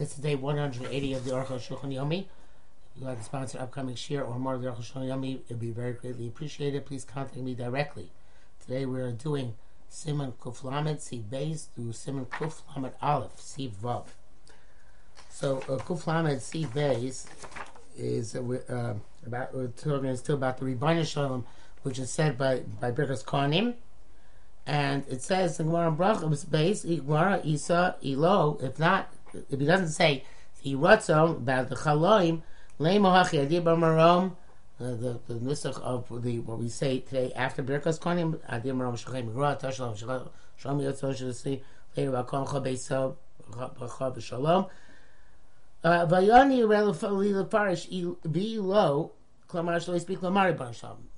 This is day 180 of the Aruch Shulchan Yomi. If you'd like to sponsor upcoming share or more of the Aruch Shulchan Yomi, it would be very greatly appreciated. Please contact me directly. Today we're doing Simon Kuflamet Siv Beis through Simon Kuflamet Aleph Siv Vav. So uh, Kuflamet Siv Beis is uh, uh, about we're talking still about the Rebbeinu Shalom, which is said by by Birkas Kohanim. And it says in Gemara Brachos base Gemara Isa Elo. If not, if he doesn't say he Ratzon about the Chaloim Leimohachi Adir Marom, the the nusach of the what we say today after Birkas Kohanim Adir Marom Shachem Gra Tashalom Shalom Yotzon Shalisi later Bakom Chabeisa Chav Shalom. Vayani Relafali Parish Be Lo.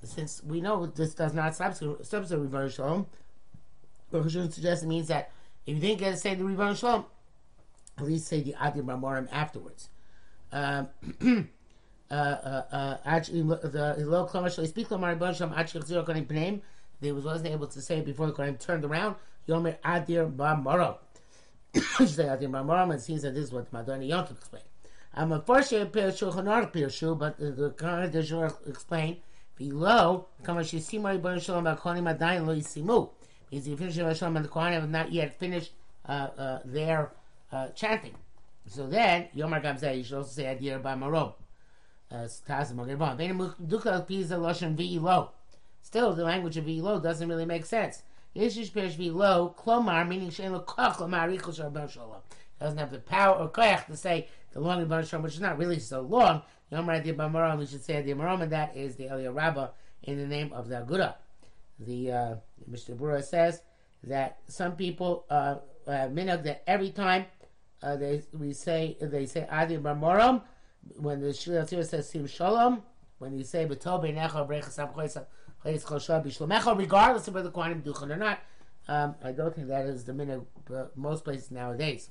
Since we know this does not substitute Rivar Shalom, Baruch suggests it means that if you didn't get to say the Ribbon Shalom, at least say the Adir Marmorim afterwards. Um, uh, uh, uh. They was wasn't able to say it before the Konim turned around. Yomer Adir Marmorim. say Adir Marmorim. It seems that this is what Madonna Yontif explained. I'm a first year Pirshu Chanor Pirshu, but the, Kohen does explain below. Kamash Yisimar Ribbon Shalom Bakonim Adayin Lo Yisimu is the finishing of and the Kohanim have not yet finished uh, uh, their uh, chanting. So then, Yomar Gamzeh, you should also say Adir Ba Marom. Still, the language of V'ilo doesn't really make sense. Yeshish Perish V'ilo, Klomar, meaning Shein. Doesn't have the power or koyach to say the long Ibn which is not really so long. Yomar Adir Ba Marom, we should say Adir Marom, and that is the Eliyah Rabbah in the name of the Agudah the uh, Mishnah Berurah says that some people uh, have minhag that every time uh, they we say they say Adi Barmoram when the Shliach says Sim Shalom when you say B'tov Beinecha Brechasam Choysa Choyis Chosha Bishlomecha regardless of whether the Kohanim Duchan or not um, I don't think that is the minhag most places nowadays.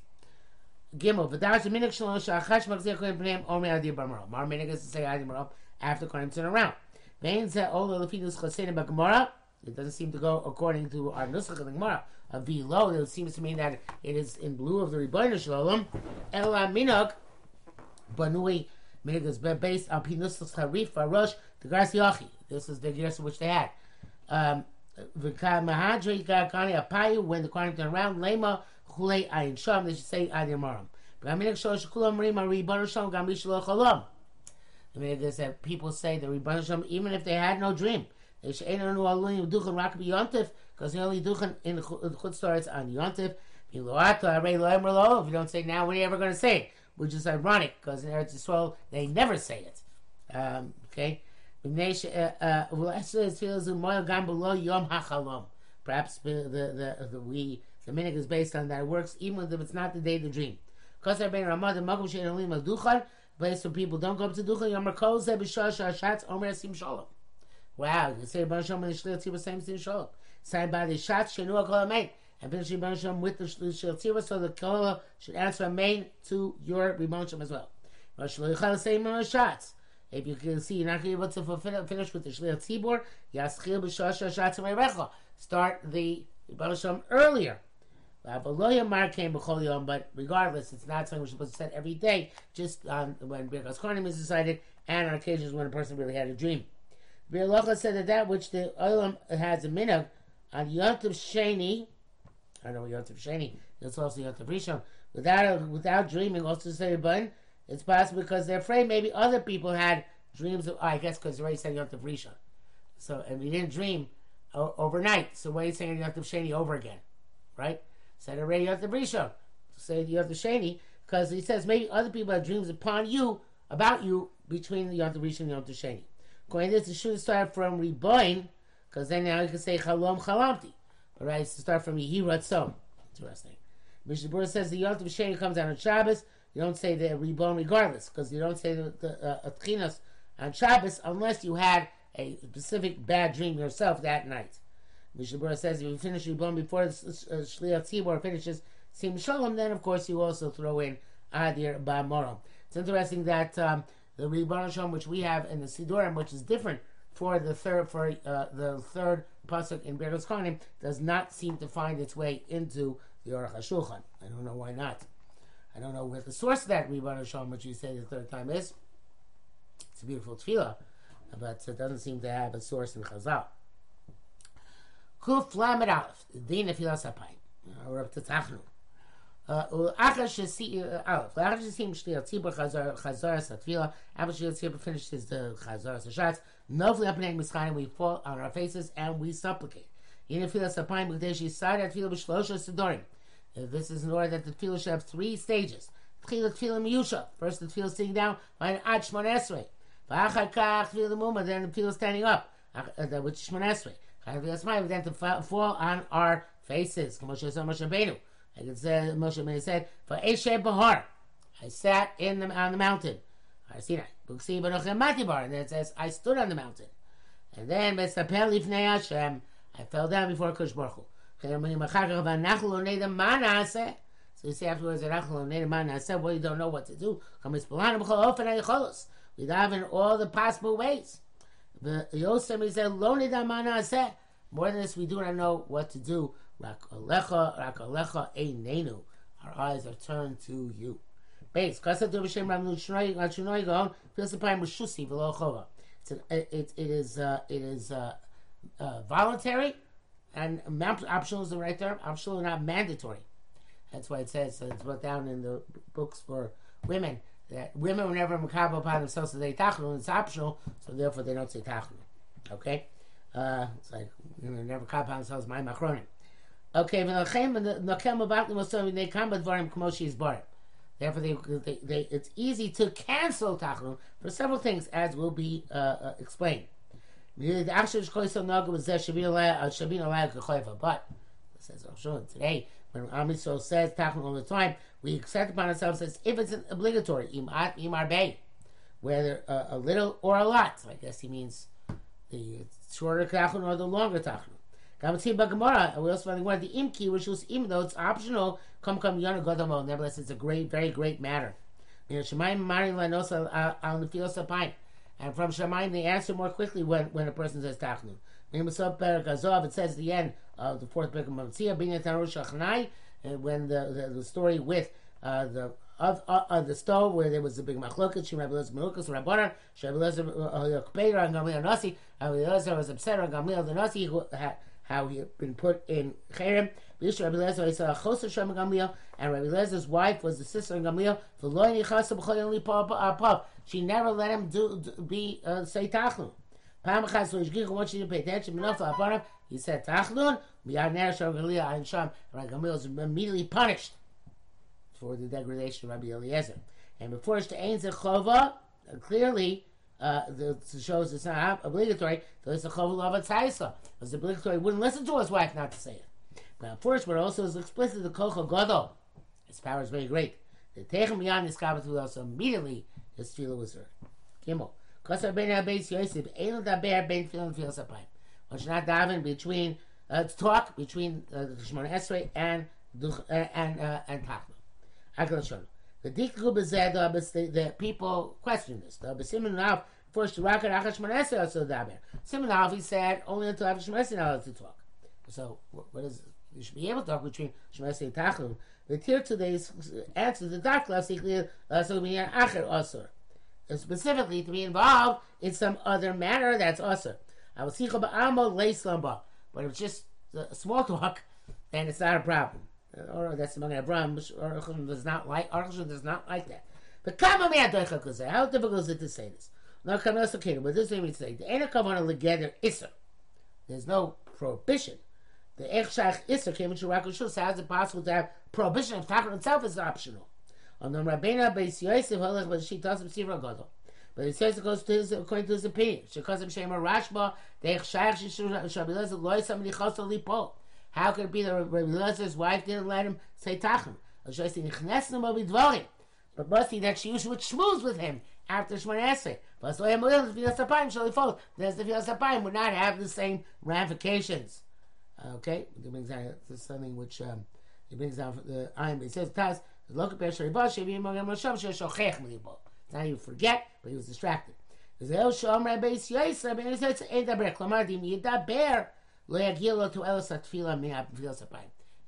Gimel v'dash minhag shalom shachash magzir kohen pneim omer adi barmoram. Our minhag is to say adi barmoram after kohen turn around. Vein zeh olo lefidus chosein b'gemara it doesn't seem to go according to our nusach of the Gemara. A below, it seems to mean that it is in blue of the Rebbeinu Shalom. Ela minok banui minog is based on pinusach harif arosh the yachi. This is the gears which they had. Um, when the Kohanim turn around, lema chulei ayin sham, they should say ayin maram. But aminik shalosh kulam rim a shalom gam bishlo cholam. The minhag is that people say the Rebbeinu Shalom even if they had no dream. Because they only duchen in chutz starts on yontif. If you don't say now, when are you ever going to say? Which is ironic because in Eretz Yisrael they never say it. Um, okay. Perhaps the the the, we the minhag is based on that it works even if it's not the day of the dream. Because place where people don't go up to Duchan. Yom Kol Zeh B'Shah Shatz Omer Sim Shalom. Wow, you say Baruch Shalom and the Shliach Tzibah same thing Shalom. Signed by the Shat Shenu HaKol HaMein. And finish Baruch Shalom with the Shliach Tzibah so the Kol should answer Amen to your Shalom as well. Rosh Shliach say more shots. If you can see, you're not able to fulfill, finish with the Shliach Tzibor, Yaschil B'Shosh Shatz Recha. Start the Rebbe Shalom earlier. but regardless, it's not something we're supposed to set every day, just on when Birkas Kohanim is decided, and on occasions when a person really had a dream. Bialacha said that that which the Olam has a minhag on Yontav Sheni, I know Yontav Sheni, that's also Yontav Rishon, without without dreaming, also say bun, it's possible because they're afraid maybe other people had dreams of, oh, I guess because they already said Yontav Rishon. So, and we didn't dream o- overnight, so why are you saying Yontav Sheni over again? Right? Said already Yontav Rishon. Say Yontav Sheni, because he says maybe other people had dreams upon you, about you, between the Yontav Rishon and Yontav Sheni. Going this, it should start from Riboin, because then now you can say Chalom Chalamti. All right, so start from Yehi Ratzon. Interesting. Mishnah says the Yom Tov comes out on Shabbos. You don't say the Riboin regardless, because you don't say the, the uh, on Shabbos unless you had a specific bad dream yourself that night. Mishnah Berurah says if you finish Riboin before the uh, Shliach Tzibor finishes Sim Shalom, then of course you also throw in Adir Ba Morom. It's interesting that um, the Rebbe which we have in the Sidurim, which is different for the third for uh, the third pasuk in Berkos does not seem to find its way into the Aruch HaShulchan. I don't know why not. I don't know where the source of that Rebbe Shalom, which you say the third time is. It's a beautiful tefillah, but it doesn't seem to have a source in Chazal. Kuf Lamed Aleph, Din Tefillah Sapayim. We're up to Tachnu. After Shasim Shlir Tzibur Chazaras Atfila, after Shlir Tzibur finishes uh, the Chazaras Hashatz, Novli Apnei Mitzchayim, we fall on our faces and we supplicate. Uh, this is in order that the Tefillah should have three stages. First the Tefillah sitting down, then the Tefillah standing up, uh, which is then to fall on our faces. Like it said, Moshe Rabbeinu said, "For Eshe Bahar, I sat in the, on the mountain." I see that. And then it says, "I stood on the mountain." And then Besaper Lifnei Hashem, I fell down before Kush Baruch Hu. So you see afterwards, well, you don't know what to do. We dive in all the possible ways. The Yosem said, More than this, we do not know what to do. Rakalecha, Rakalecha Einenu. Our eyes are turned to you. Base. Kasa do b'shem Ramnu Shnoi Shnoi Gaon. Feels the prime Shusi Chova. It, is uh, it is uh, uh, voluntary and optional is the right term. Optional, not mandatory. That's why it says uh, it's put down in the books for women that women were never makabel upon themselves to say tachlun. It's optional, so therefore they don't say tachlun. Okay, uh, it's like women never makabel upon themselves. My machronim. Okay. Therefore, they, they, they, it's easy to cancel tachlum for several things, as will be uh, uh, explained. But says today, when Am Yisrael says tachlum all the time, we accept upon ourselves as if it's an obligatory imat imar bay, whether uh, a little or a lot. So I guess he means the shorter tachlum or the longer tachlum. Gamatzim Bagamara, we also find one of the imki, which was even though it's optional, come come yana godamo. Nevertheless, it's a great, very great matter. And from Shemaim, they answer more quickly when, when a person says Tachnun. It says at the end of the fourth book of Matzia, when the, the, the story with uh, the of, uh, of the stove where there was a big machloket, Shem Rabbi Lezer Melukas, Rabbanar, Shem Rabbi Lezer Kpeira, and Gamliel Nasi, Rabbi Lezer was upset on Gamliel the Nasi, who had how he had been put in Cherem. And Rabbi Lezer's wife was the sister of Gamliel. She never let him do, do be uh, say Tachlun. Pam Achas, so Ishgich to pay attention. Aparam, he said Tachlun. Miyad Ner Shem Gamliel and Sham. Rabbi Gamliel was immediately punished for the degradation of Rabbi Eliezer. And before it's to Ein Zechova, clearly uh, the, shows it's not obligatory, so it's a chovul of a tzaisa. It's obligatory, wouldn't listen to his wife not to say it. But first, but also is explicit the kocha gadol. His power is very great. The techem yan is with us immediately. His tefillah was heard. Gimel. Kosa ben Abbas Yosef, Ein daber ben tefillah and tefillah sapayim. One should not daven between uh, talk between uh, the Shemona Esrei and uh, and uh, and Tachma. Agla Shon. The dikku bezed the people question this. The besimin now first rakat achas shmoneser also daber. Simonov he said only until after shmoneser now to talk. So what is you should be able to talk between shmoneser and tachlum. The tier today's answer the dark classically also mean acher also. Specifically to be involved in some other manner that's also. I will see ba'amo leislamba. But if it's just a small talk, then it's not a problem or that's among Abraham. Aruchim does not like Aruchim does not like that. But come kama me'adoicha How difficult is it to say this? No kamas okay, but this way we say the ena kavana legeder iser. There's no prohibition. The echshach iser came into Rakushul. So how is it possible to have prohibition if Tachon itself is optional? On the Rabbeinu Beis Yosef Halach, but she doesn't. But it says it goes to his according to his opinion. Shekazim Shema Rashba, the echshach shabbilaz loy somebody chosel lipo. How could it be that Rabbi Elazar's wife didn't let him say Tachem? But must be that she usually would schmooze with him after Shemon Esrei. Plus, the Filas Apayim would not have the same ramifications. Okay, it brings down this something which um, it brings down the Ayin. It says Milibo. Now you forget, but he was distracted. El Shom Rabbi Yisrael. Rabbi Yisrael says Edaber Klamar Dim Yidaber.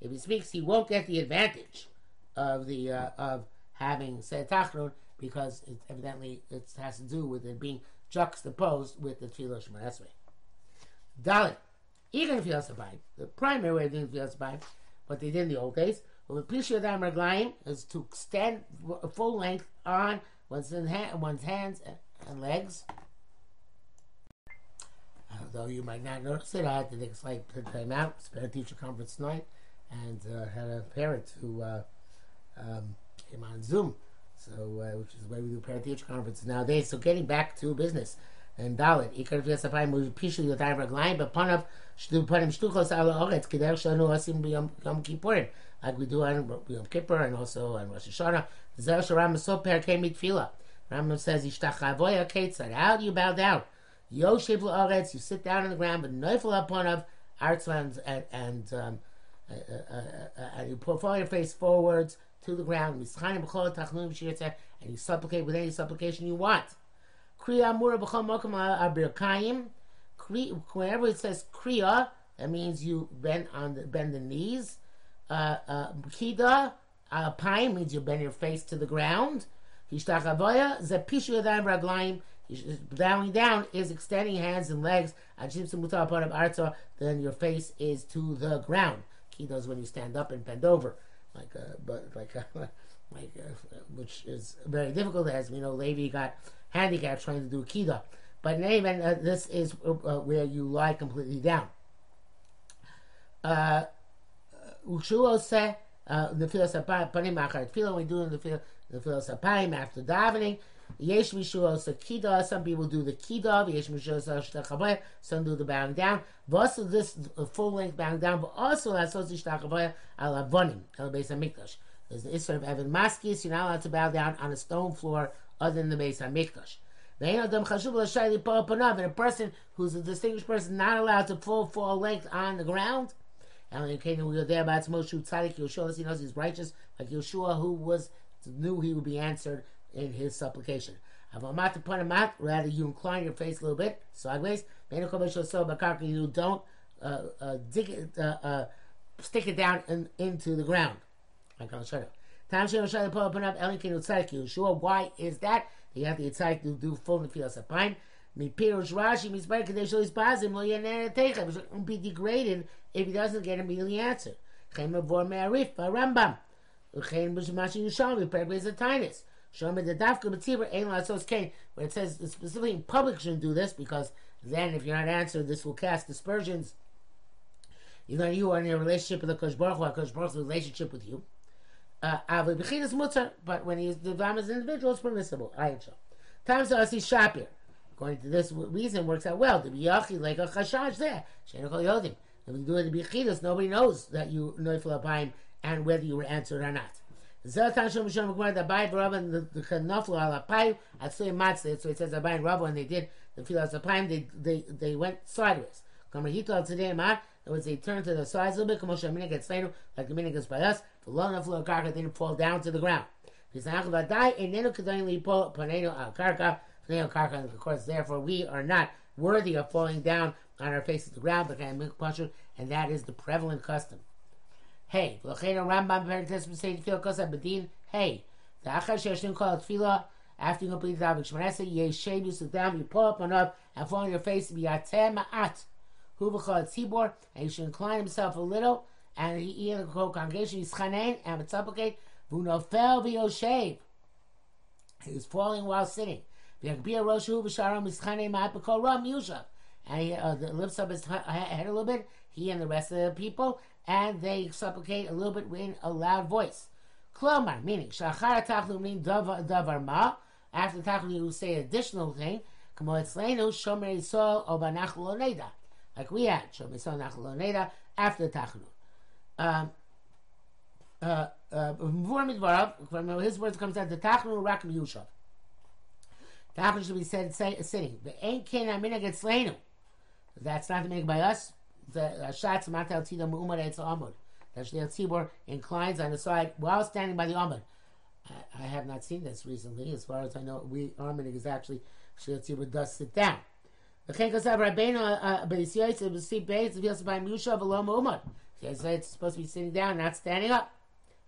If he speaks, he won't get the advantage of the uh, of having said Tachnun because it, evidently it has to do with it being juxtaposed with the Tefillah Shema Esrei. Dalit. Even if he the primary way of doing Tefillah what they did in the old days, Pisha Dam Raglayim, is to stand full length on one's, hand, one's hands and legs. Although you might not notice it, I had to take a slight time out, spent a teacher conference tonight, and uh, had a parent who uh, um, came on Zoom, so uh, which is the way we do parent teacher conferences nowadays. So getting back to business and Dalit, Ikar V'Yasapayim Pishu Yotayim Raglayim, but Panav Shtu Panim Shtuchos Ala Oretz Keder Shanu Asim B'Yom Kippurim, like we do on Yom Kippur and also on Rosh Hashanah. Zer Sharam Soper Came Mitfila. Rambam says, Ishtachavoya Ketzad. How do you bow down? Yoshev La'aretz, you sit down on the ground, but Neufel upon of Artzman and, and, um, uh, uh, uh, and you put your face forwards to the ground, and you supplicate with any supplication you want. Whenever it says kriya, that means you bend on the bend the knees. Uh, uh, kida alpine means you bend your face to the ground. Hishtachavoya zepishu yadayim raglayim. Bowing down is extending hands and legs. Then your face is to the ground. Kida is when you stand up and bend over, like a, but like a, like a, which is very difficult. As we know, Levi got handicapped trying to do kida. But in any event, uh, this is uh, uh where you lie completely down. Uh, the achar. We do the filas after davening. Yesh mishuos kida. Some people do the kida. Yesh mishuos shtachavaya. Some do the bowing down. Also this full length bowing down. But also lasos shtachavaya al avonim al beis hamikdash. There's the Isra of Evan Maskis. You're not allowed to bow down on a stone floor other than the Beis Hamikdash. And a person who's a distinguished person not allowed to full full length on the ground. And we were there about Moshe Tzadik Yeshua, he knows he's righteous, like Yeshua, who was knew he would be answered in his supplication. Rather, you incline your face a little bit sideways. You don't uh, uh, dig it, uh, uh, stick it down in, into the ground. Yeshua. Why is that? You have to Yitzhak to do full Nefilas Apayim. Mi Pirush Rashi Mizbar Kadesh Lo Yisbazim Lo Yaneh Techa. It will be degraded if he doesn't get immediately answer. Chem Avor Me'arif Rambam. Uchein B'Shemashi Yushalmi Perek Bezatinus. The. Where it says specifically in public shouldn't do this because then if you're not answered, this will cast dispersions. You know, you are in a relationship with the Kosh Baruch Hu, Kosh Baruch relationship with you. Uh, Mutzar, but when he's devam as an individual, it's permissible. Times are see Shapir. According to this reason, works out well. The be yachi like a chashash there. Shena kol yodim. If you do it to be chidas, nobody knows that you noifel apayim and whether you were answered or not. Zatan Shem Shem Gemara the Abai Rav and the Kanoflu al Apayim Atzui Matzah. So it says Abai and Rav when they did the Filas Apayim, they they they went sideways. Kamar Hito al Tzedei Mar. Other words, they turned to the sides a little bit. Kamosha Minik gets like the Minik gets by us. The long enough little karka didn't fall down to the ground. Of course, therefore, we are not worthy of falling down on our faces to the ground, and that is the prevalent custom. Hey, hey, the achar sheshtin called tefillah, after you complete the Avik Yeshem, you sit down, you pull up and up, and fall on your face, atem ma'at, hu v'chol tzibor, and you should incline himself a little, and he in the whole congregation yischanei and supplicate v'nofel v'yoshev. He was falling while sitting. V'yakbir roshu v'sharam yischanei ma'at ram yushav. And he uh, lifts up his head a little bit, he and the rest of the people, and they supplicate a little bit in a loud voice. Klomar, meaning, shachar tachlu mean davar ma, after tachlu you say additional thing, kamo etzleinu shomer yisol obanach lo like we had, shomer yisol nach lo after tachlu um, uh, uh, from his words comes out the Tachnu Rak Yushav. Tachnu should be said say, sitting. The kin amina gets slain. That's not to make by us. Uh, shots matal tida mu'umad etz amud. That the tzibor inclines on the side while standing by the amud. I, have not seen this recently. As far as I know, we Arminig is actually Shia Tzibor does sit down. The chen kasav rabbeinu uh, b'is yosef b'si beis v'yos b'ayim yushav v'lo so it's supposed to be sitting down, not standing up.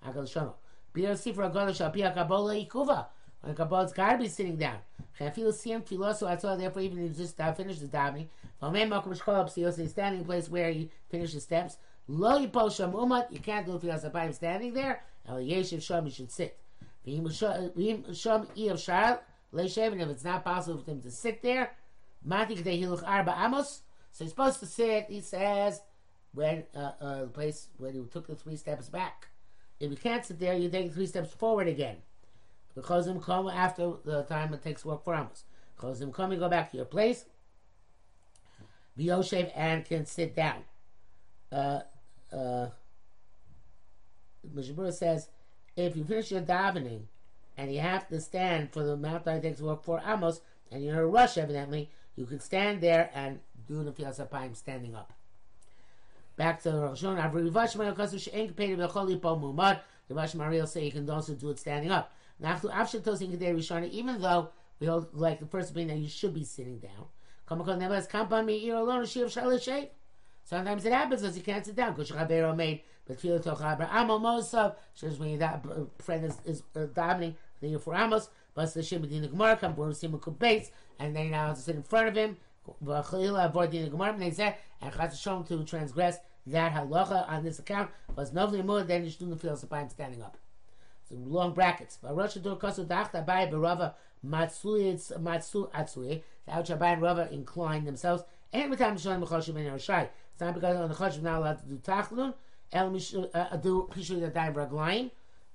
Akal Shama. Bir Sifra Godash Apia Kabbalah Ikuva. When Kabbalah's got to be sitting down. Therefore even if just uh, finish the davening, a standing place where he finished the steps, Lo Yipol Sham Umat, you can't do if you're standing there, El Yeshiv Sham, you should sit. V'im Sham Iyam Shal, Leishev, and if it's not possible for him to sit there, Matik De Hiluch Arba Amos, so he's supposed to sit, he says, when uh, uh, the place when he took the three steps back. If you can't sit there, you take three steps forward again. Because him come after the time it takes work for Amos. Because him come, and go back to your place. Be Yoshev and can sit down. Uh, uh, says, if you finish your davening and you have to stand for the amount that it takes work for Amos, and you're in a rush, evidently, you can stand there and do the Filas standing up. Back to the Rosh Hashanah. Avri Vashma Yokasu She'en Kepedi B'chol Yipo Mumad. The Vashma will say you can also do it standing up. Now, after Avshatos in Kedei Rishana, even though we hold like the first opinion that you should be sitting down. Sometimes it happens as you can't sit down. Kush Rabbeiro made Betfilah Toch Rabbeiro Amo Mosav. Shows when your friend is, is uh, davening the for Amos. But the Shim Medina Gemara come for Simu Kubates, and they now to sit in front of him. Avoid the Gemara, and they say, and Chas to transgress that halacha on this account was novli more than you should feel sapayim standing up. So long brackets. Rosh Hashanah kosu dachta bay berava matsu matsu atzui. How Shabbai and Rava incline themselves. And with time Shalom Mechashim and Yoshai. It's not because on the Chashim not allowed to do tachlun. El uh, do pishu the daim raglaim.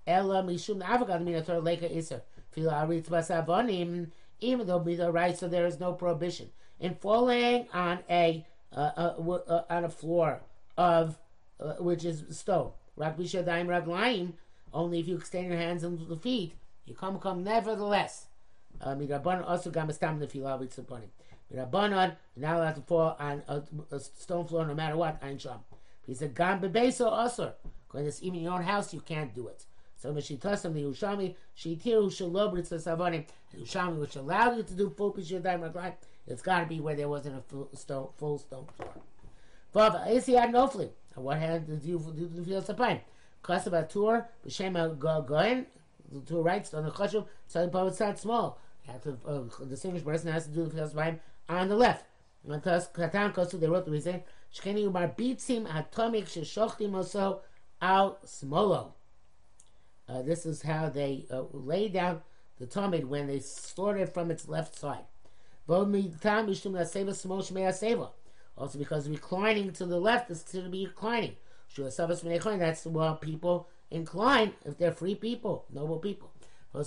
El mishum avagad min ator leka iser. Fila aritz basavonim. Even though the right, so there is no prohibition in falling on a uh, uh, uh, on a floor of uh, which is stone. Rak bishadayim raglayim. Only if you extend your hands and the feet, you come come. Nevertheless, uh, midrabanan also gamastam nefilah b'tzaponim. Midrabanan you're not allowed to fall on a, a, stone floor no matter what. Ein sham. He said gam bebeso asur. Because even in your own house you can't do it. So she Meshitasim the Ushami Shitiru Shalobritz the Savonim Ushami which allowed you to do full Pishadayim Raglayim. It's got to be where there wasn't a full stone, full stone floor. Vav, Isi had no flee. On what hand did you do the field sapine? Kasav tour, b'shem. The tour writes on the chashuv. So the poet starts small. You have to uh, person has to do the sapine on the left. Thus, Katan Kosu, they wrote the reason. Shkeni umar bitzim atomik sheshochtim oso al smolo. Uh, this is how they uh, lay down the tomid when they slaughtered it from its left side. Also, because reclining to the left is to be reclining. That's why people incline if they're free people, noble people. And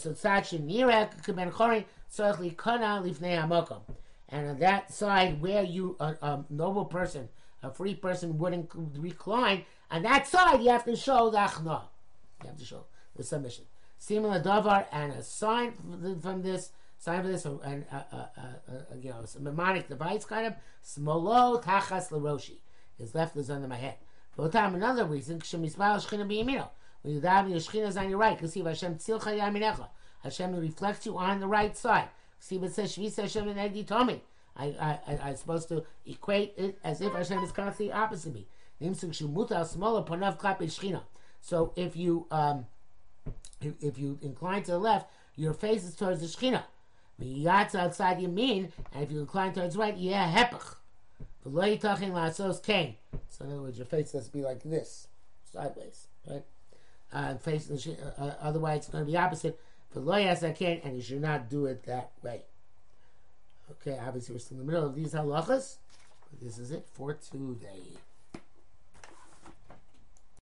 on that side where you, a, a noble person, a free person wouldn't recline, on that side you have to show the achna. You have to show the submission. Similar davar and a sign from this sign for this, and uh, uh, uh, you know, a mnemonic device kind of. Smolo tachas laroshi. His left is under my head. For time, another reason, shemismal shchina biyamino. When you daven, your shchina is on your right. Because Hashem tzilcha yaminecha. Hashem reflects you on the right side. See, it says Shvisa Hashem and Edi Tomi. I, I, I, I'm supposed to equate it as if Hashem is constantly opposite me. So if you um, if, if you incline to the left, your face is towards the Shechina. Miyatz outside Yamin, and if you incline towards right, yeah, hepach. So in other words, your face has to be like this, sideways, right? Uh, face, uh, uh, otherwise it's going to be opposite. V'lo yasa kain, and you should not do it that way. Okay, obviously we're still in the middle of these halachas. This is it for today.